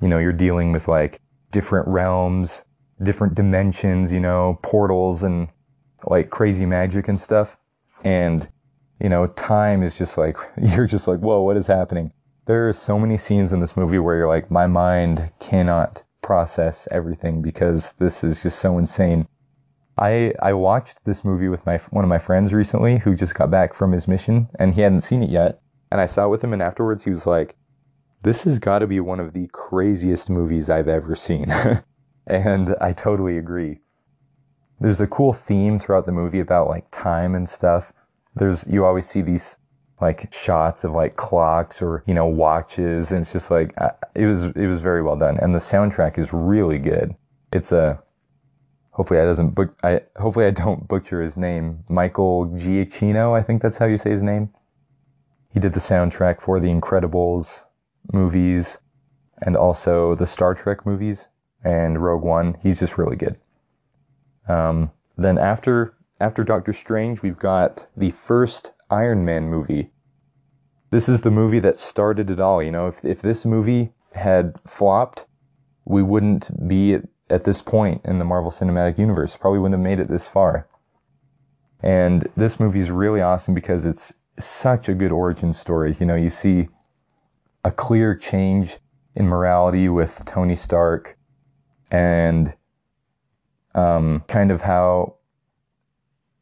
you know, you're dealing with like different realms, different dimensions, you know, portals and like crazy magic and stuff. And, you know, time is just like, you're just like, whoa, what is happening? There are so many scenes in this movie where you're like, my mind cannot process everything because this is just so insane. I I watched this movie with my one of my friends recently who just got back from his mission and he hadn't seen it yet. And I saw it with him and afterwards he was like, "This has got to be one of the craziest movies I've ever seen." and I totally agree. There's a cool theme throughout the movie about like time and stuff. There's you always see these like shots of like clocks or you know watches and it's just like it was it was very well done and the soundtrack is really good. It's a hopefully I doesn't book I hopefully I don't butcher his name. Michael Giacchino, I think that's how you say his name. He did the soundtrack for the Incredibles movies and also the Star Trek movies and Rogue One. He's just really good. Um, then after after Doctor Strange, we've got the first Iron Man movie. This is the movie that started it all. You know, if if this movie had flopped, we wouldn't be at, at this point in the Marvel Cinematic Universe. Probably wouldn't have made it this far. And this movie is really awesome because it's such a good origin story. You know, you see a clear change in morality with Tony Stark and um, kind of how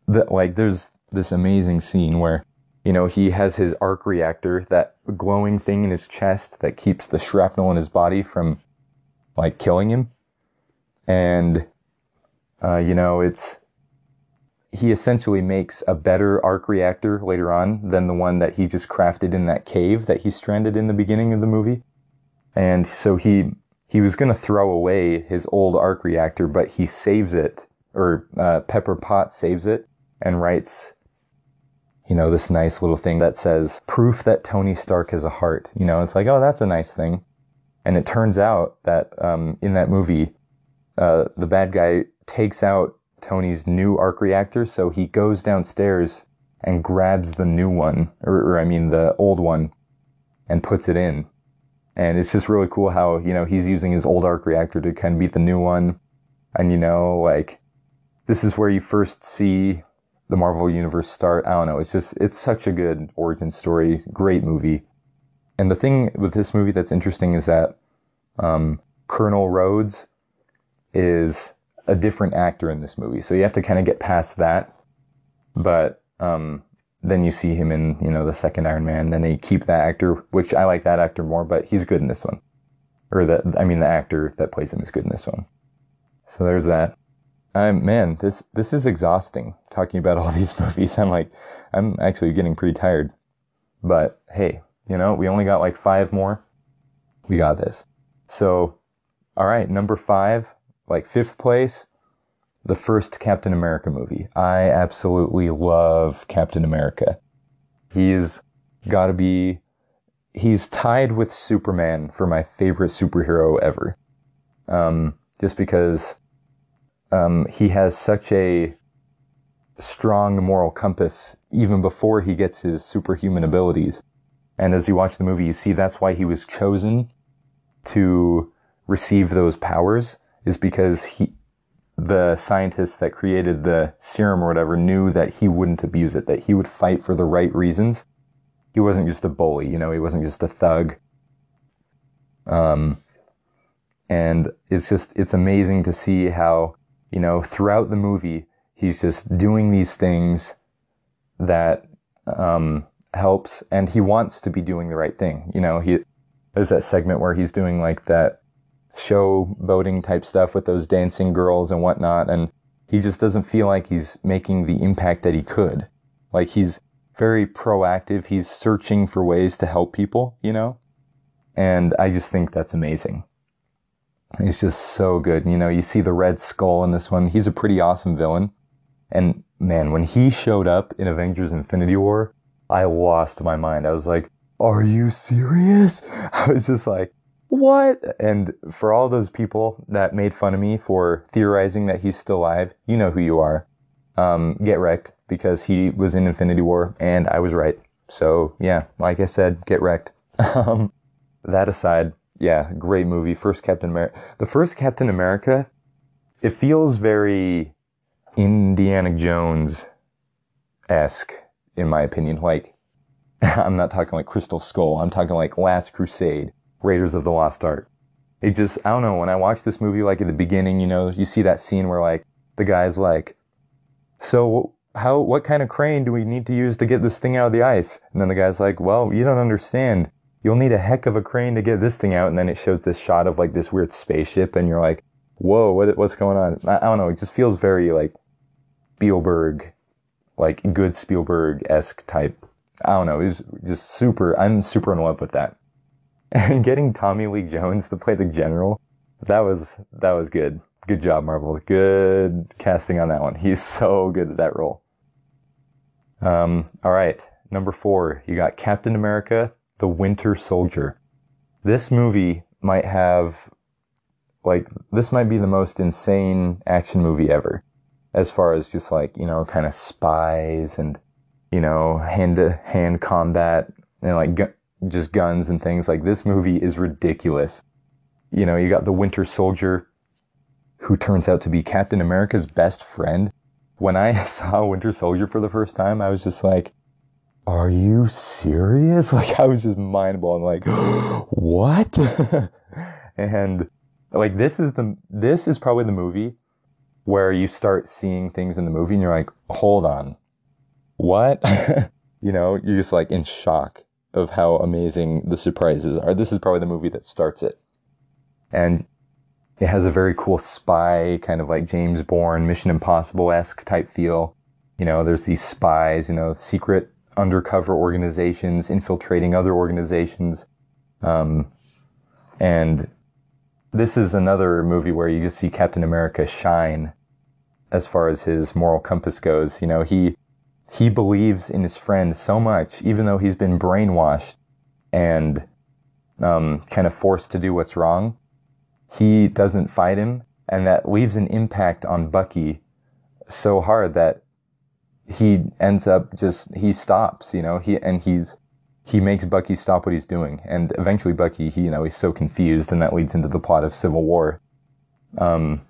that like there's this amazing scene where you know he has his arc reactor that glowing thing in his chest that keeps the shrapnel in his body from like killing him. And uh, you know it's he essentially makes a better arc reactor later on than the one that he just crafted in that cave that he stranded in the beginning of the movie. And so he he was going to throw away his old arc reactor but he saves it or uh, Pepper Potts saves it and writes, you know, this nice little thing that says, proof that Tony Stark has a heart. You know, it's like, oh, that's a nice thing. And it turns out that um, in that movie, uh, the bad guy takes out Tony's new arc reactor, so he goes downstairs and grabs the new one, or, or I mean the old one, and puts it in. And it's just really cool how, you know, he's using his old arc reactor to kind of beat the new one. And, you know, like, this is where you first see the Marvel Universe start. I don't know. It's just, it's such a good origin story. Great movie. And the thing with this movie that's interesting is that um, Colonel Rhodes is a different actor in this movie. So you have to kind of get past that. But um, then you see him in, you know, the second Iron Man. Then they keep that actor, which I like that actor more, but he's good in this one. Or the, I mean, the actor that plays him is good in this one. So there's that. I'm man, this this is exhausting talking about all these movies. I'm like, I'm actually getting pretty tired. But hey, you know, we only got like five more. We got this. So, all right, number five, like fifth place, the first Captain America movie. I absolutely love Captain America. He's got to be, he's tied with Superman for my favorite superhero ever. Um, just because um, he has such a strong moral compass even before he gets his superhuman abilities. And as you watch the movie, you see that's why he was chosen to receive those powers is because he, the scientists that created the serum or whatever knew that he wouldn't abuse it, that he would fight for the right reasons. He wasn't just a bully, you know, he wasn't just a thug. Um, and it's just, it's amazing to see how you know, throughout the movie, he's just doing these things that um, helps, and he wants to be doing the right thing. You know, he there's that segment where he's doing like that show boating type stuff with those dancing girls and whatnot, and he just doesn't feel like he's making the impact that he could. Like he's very proactive. He's searching for ways to help people, you know? And I just think that's amazing. He's just so good. You know, you see the Red Skull in this one. He's a pretty awesome villain. And man, when he showed up in Avengers Infinity War, I lost my mind. I was like, are you serious? I was just like, what? And for all those people that made fun of me for theorizing that he's still alive, you know who you are. Um, get wrecked because he was in Infinity War and I was right. So yeah, like I said, get wrecked. Um, that aside, yeah, great movie. First Captain America. The first Captain America, it feels very Indiana Jones esque, in my opinion. Like, I'm not talking like Crystal Skull. I'm talking like Last Crusade, Raiders of the Lost Ark. It just, I don't know. When I watched this movie, like at the beginning, you know, you see that scene where like the guy's like, so how, what kind of crane do we need to use to get this thing out of the ice? And then the guy's like, well, you don't understand. You'll need a heck of a crane to get this thing out. And then it shows this shot of like this weird spaceship and you're like, whoa, what, what's going on? I, I don't know. It just feels very like Spielberg, like good Spielberg-esque type. I don't know. It's just super, I'm super in love with that. And getting Tommy Lee Jones to play the general, that was, that was good. Good job, Marvel. Good casting on that one. He's so good at that role. Um, all right. Number four, you got Captain America, the Winter Soldier. This movie might have, like, this might be the most insane action movie ever. As far as just like, you know, kind of spies and, you know, hand to hand combat and like gu- just guns and things. Like, this movie is ridiculous. You know, you got the Winter Soldier who turns out to be Captain America's best friend. When I saw Winter Soldier for the first time, I was just like, are you serious? Like, I was just mind blown, like, what? and like, this is the, this is probably the movie where you start seeing things in the movie and you're like, hold on, what? you know, you're just like in shock of how amazing the surprises are. This is probably the movie that starts it. And it has a very cool spy, kind of like James Bourne, Mission Impossible esque type feel. You know, there's these spies, you know, secret undercover organizations infiltrating other organizations. Um, and this is another movie where you just see Captain America shine as far as his moral compass goes. You know, he, he believes in his friend so much, even though he's been brainwashed and, um, kind of forced to do what's wrong he doesn't fight him, and that leaves an impact on Bucky so hard that he ends up just he stops, you know, he and he's he makes Bucky stop what he's doing, and eventually Bucky, he you know, he's so confused, and that leads into the plot of Civil War. Um,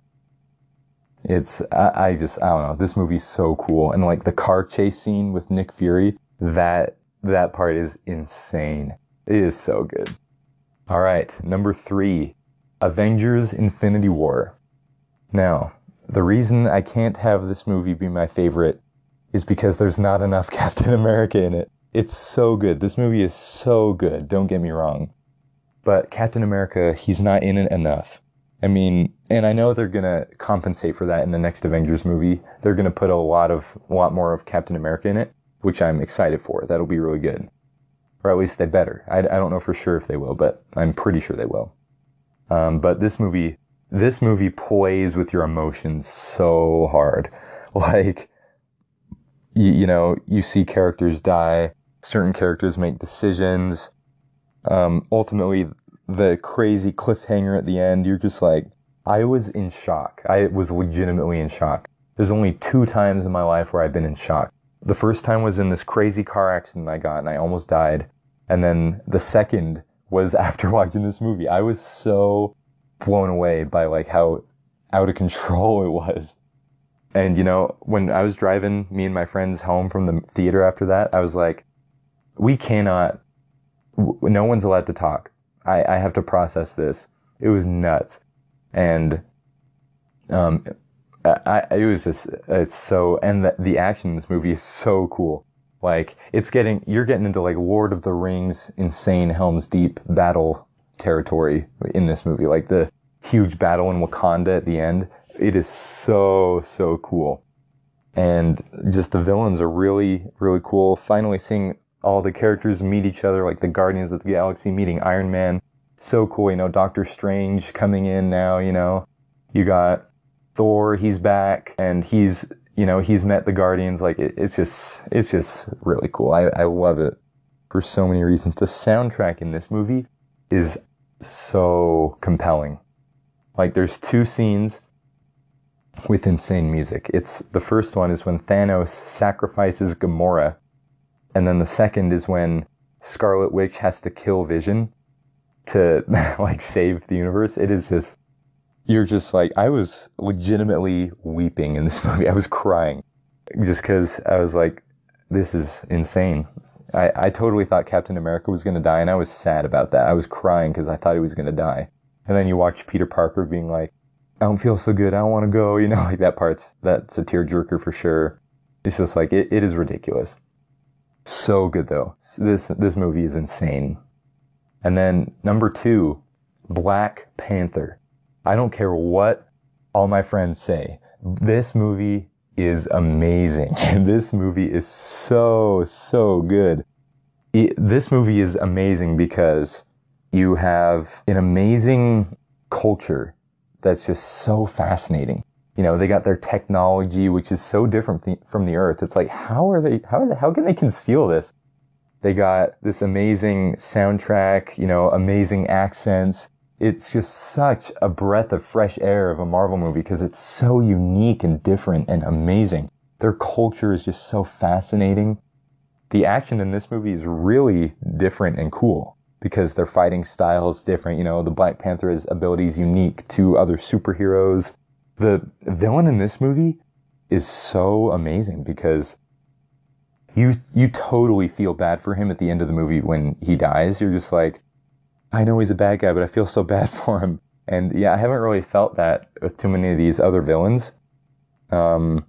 it's I, I just I don't know. This movie's so cool, and like the car chase scene with Nick Fury, that that part is insane. It is so good. All right, number three, Avengers Infinity War. Now, the reason I can't have this movie be my favorite is because there's not enough Captain America in it. It's so good. This movie is so good, don't get me wrong. But Captain America, he's not in it enough. I mean, and I know they're gonna compensate for that in the next Avengers movie. They're gonna put a lot of, a lot more of Captain America in it, which I'm excited for. That'll be really good. Or at least they better. I, I don't know for sure if they will, but I'm pretty sure they will. Um, but this movie, this movie plays with your emotions so hard. Like, you, you know, you see characters die, certain characters make decisions. Um, ultimately, the crazy cliffhanger at the end, you're just like, I was in shock. I was legitimately in shock. There's only two times in my life where I've been in shock. The first time was in this crazy car accident I got and I almost died. And then the second was after watching this movie. I was so blown away by like how out of control it was. And you know, when I was driving me and my friends home from the theater after that, I was like, we cannot, no one's allowed to talk. I, I have to process this. It was nuts. And, um, I, it was just, it's so, and the, the action in this movie is so cool. Like, it's getting, you're getting into like Lord of the Rings, insane Helm's Deep battle territory in this movie. Like the huge battle in Wakanda at the end. It is so, so cool. And just the villains are really, really cool. Finally seeing all the characters meet each other, like the Guardians of the Galaxy meeting Iron Man. So cool, you know, Doctor Strange coming in now, you know. You got Thor, he's back, and he's you know, he's met the Guardians. Like, it, it's just, it's just really cool. I, I love it for so many reasons. The soundtrack in this movie is so compelling. Like, there's two scenes with insane music. It's the first one is when Thanos sacrifices Gamora, And then the second is when Scarlet Witch has to kill Vision to like save the universe. It is just you're just like I was legitimately weeping in this movie. I was crying just because I was like, this is insane. I, I totally thought Captain America was going to die, and I was sad about that. I was crying because I thought he was going to die. And then you watch Peter Parker being like, I don't feel so good. I don't want to go. You know, like that part's, that's a tearjerker for sure. It's just like, it, it is ridiculous. So good though. This, this movie is insane. And then number two, Black Panther. I don't care what all my friends say. This movie is amazing. this movie is so, so good. It, this movie is amazing because you have an amazing culture that's just so fascinating. You know, they got their technology, which is so different from the Earth. It's like, how are they, how, are they, how can they conceal this? They got this amazing soundtrack, you know, amazing accents. It's just such a breath of fresh air of a Marvel movie because it's so unique and different and amazing. Their culture is just so fascinating. The action in this movie is really different and cool because their fighting style is different. You know, the Black Panther's ability is unique to other superheroes. The villain in this movie is so amazing because you you totally feel bad for him at the end of the movie when he dies. You're just like, I know he's a bad guy, but I feel so bad for him. And yeah, I haven't really felt that with too many of these other villains. Um,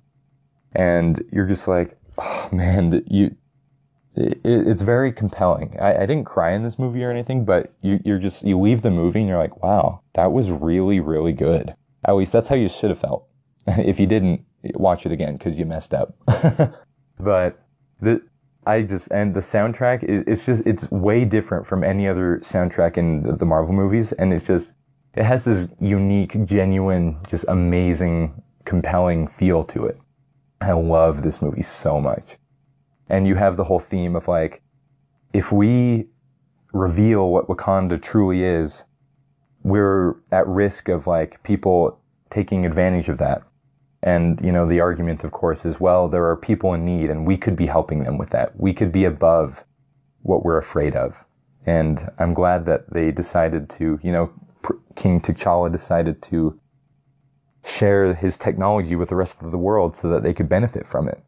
and you're just like, oh man, you it, it's very compelling. I, I, didn't cry in this movie or anything, but you, you're just, you leave the movie and you're like, wow, that was really, really good. At least that's how you should have felt. if you didn't, watch it again because you messed up. but the, I just, and the soundtrack is, it's just, it's way different from any other soundtrack in the, the Marvel movies. And it's just, it has this unique, genuine, just amazing, compelling feel to it. I love this movie so much and you have the whole theme of like, if we reveal what Wakanda truly is, we're at risk of like people taking advantage of that. And, you know, the argument, of course, is well, there are people in need and we could be helping them with that. We could be above what we're afraid of. And I'm glad that they decided to, you know, King T'Challa decided to share his technology with the rest of the world so that they could benefit from it.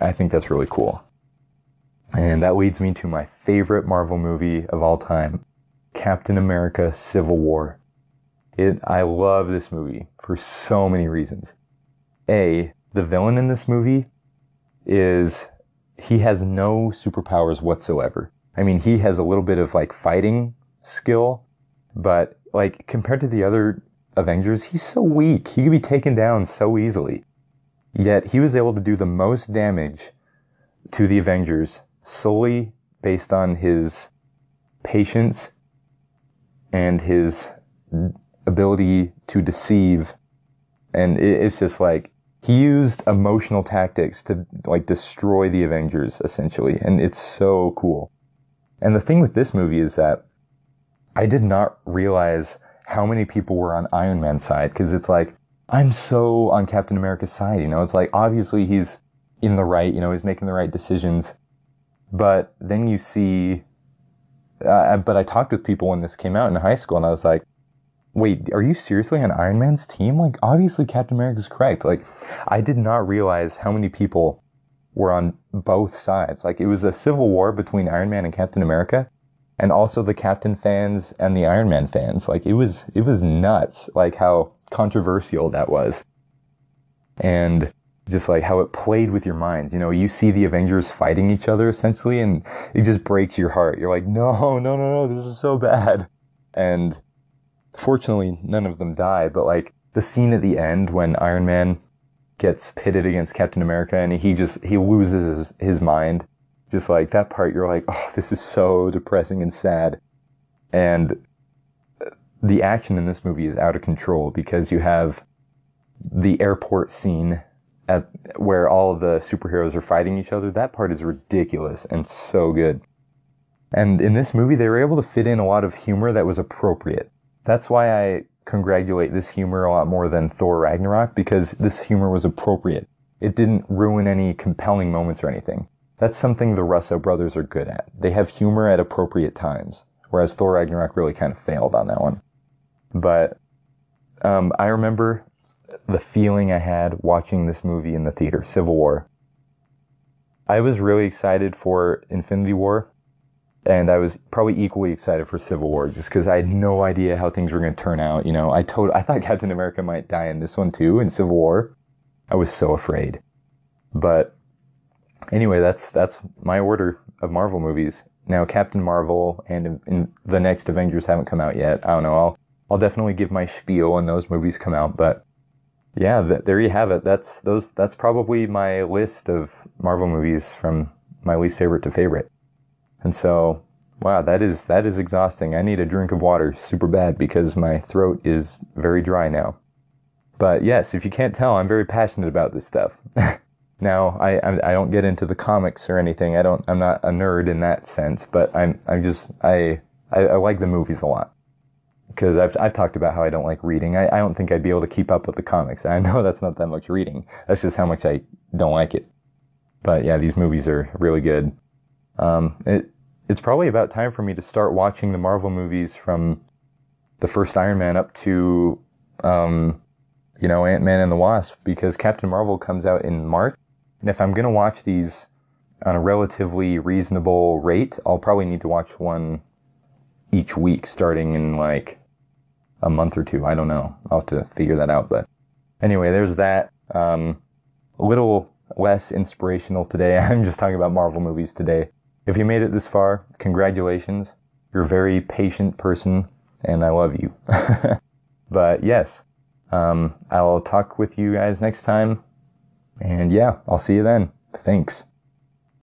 I think that's really cool. And that leads me to my favorite Marvel movie of all time, Captain America Civil War. It, I love this movie for so many reasons. A, the villain in this movie is, he has no superpowers whatsoever. I mean, he has a little bit of like fighting skill, but like compared to the other Avengers, he's so weak. He could be taken down so easily. Yet he was able to do the most damage to the Avengers solely based on his patience and his ability to deceive. And it's just like, he used emotional tactics to like destroy the Avengers essentially. And it's so cool. And the thing with this movie is that I did not realize how many people were on Iron Man's side because it's like, I'm so on Captain America's side, you know, it's like obviously he's in the right, you know, he's making the right decisions. But then you see, uh, but I talked with people when this came out in high school, and I was like, wait, are you seriously on Iron Man's team? Like, obviously Captain America is correct. Like, I did not realize how many people were on both sides. Like, it was a civil war between Iron Man and Captain America, and also the Captain fans and the Iron Man fans. Like, it was, it was nuts, like how controversial that was. And just like how it played with your minds. You know, you see the Avengers fighting each other essentially, and it just breaks your heart. You're like, no, no, no, no, this is so bad. And fortunately, none of them die, but like the scene at the end when Iron Man gets pitted against Captain America and he just, he loses his, his mind. Just like that part, you're like, oh, this is so depressing and sad. And the action in this movie is out of control because you have the airport scene at where all the superheroes are fighting each other, that part is ridiculous and so good. And in this movie, they were able to fit in a lot of humor that was appropriate. That's why I congratulate this humor a lot more than Thor Ragnarok because this humor was appropriate. It didn't ruin any compelling moments or anything. that's something the Russo brothers are good at. They have humor at appropriate times, whereas Thor Ragnarok really kind of failed on that one. But um, I remember the feeling I had watching this movie in the theater, Civil War. I was really excited for Infinity War, and I was probably equally excited for Civil War just because I had no idea how things were going to turn out. You know, I told I thought Captain America might die in this one too in Civil War. I was so afraid, but anyway, that's that's my order of Marvel movies. Now, Captain Marvel and in the next Avengers haven't come out yet. I don't know. I'll I'll definitely give my spiel when those movies come out, but yeah, th- there you have it. That's those. That's probably my list of Marvel movies from my least favorite to favorite. And so, wow, that is that is exhausting. I need a drink of water super bad because my throat is very dry now. But yes, if you can't tell, I'm very passionate about this stuff. now, I I don't get into the comics or anything. I don't. I'm not a nerd in that sense. But I'm I'm just I I, I like the movies a lot because I've, I've talked about how I don't like reading. I, I don't think I'd be able to keep up with the comics. I know that's not that much reading. That's just how much I don't like it. But yeah, these movies are really good. Um, it, it's probably about time for me to start watching the Marvel movies from the first Iron Man up to, um, you know, Ant Man and the Wasp because Captain Marvel comes out in March. And if I'm going to watch these on a relatively reasonable rate, I'll probably need to watch one each week starting in like a month or two. I don't know. I'll have to figure that out. But anyway, there's that. Um, a little less inspirational today. I'm just talking about Marvel movies today. If you made it this far, congratulations. You're a very patient person, and I love you. but yes, um, I'll talk with you guys next time. And yeah, I'll see you then. Thanks.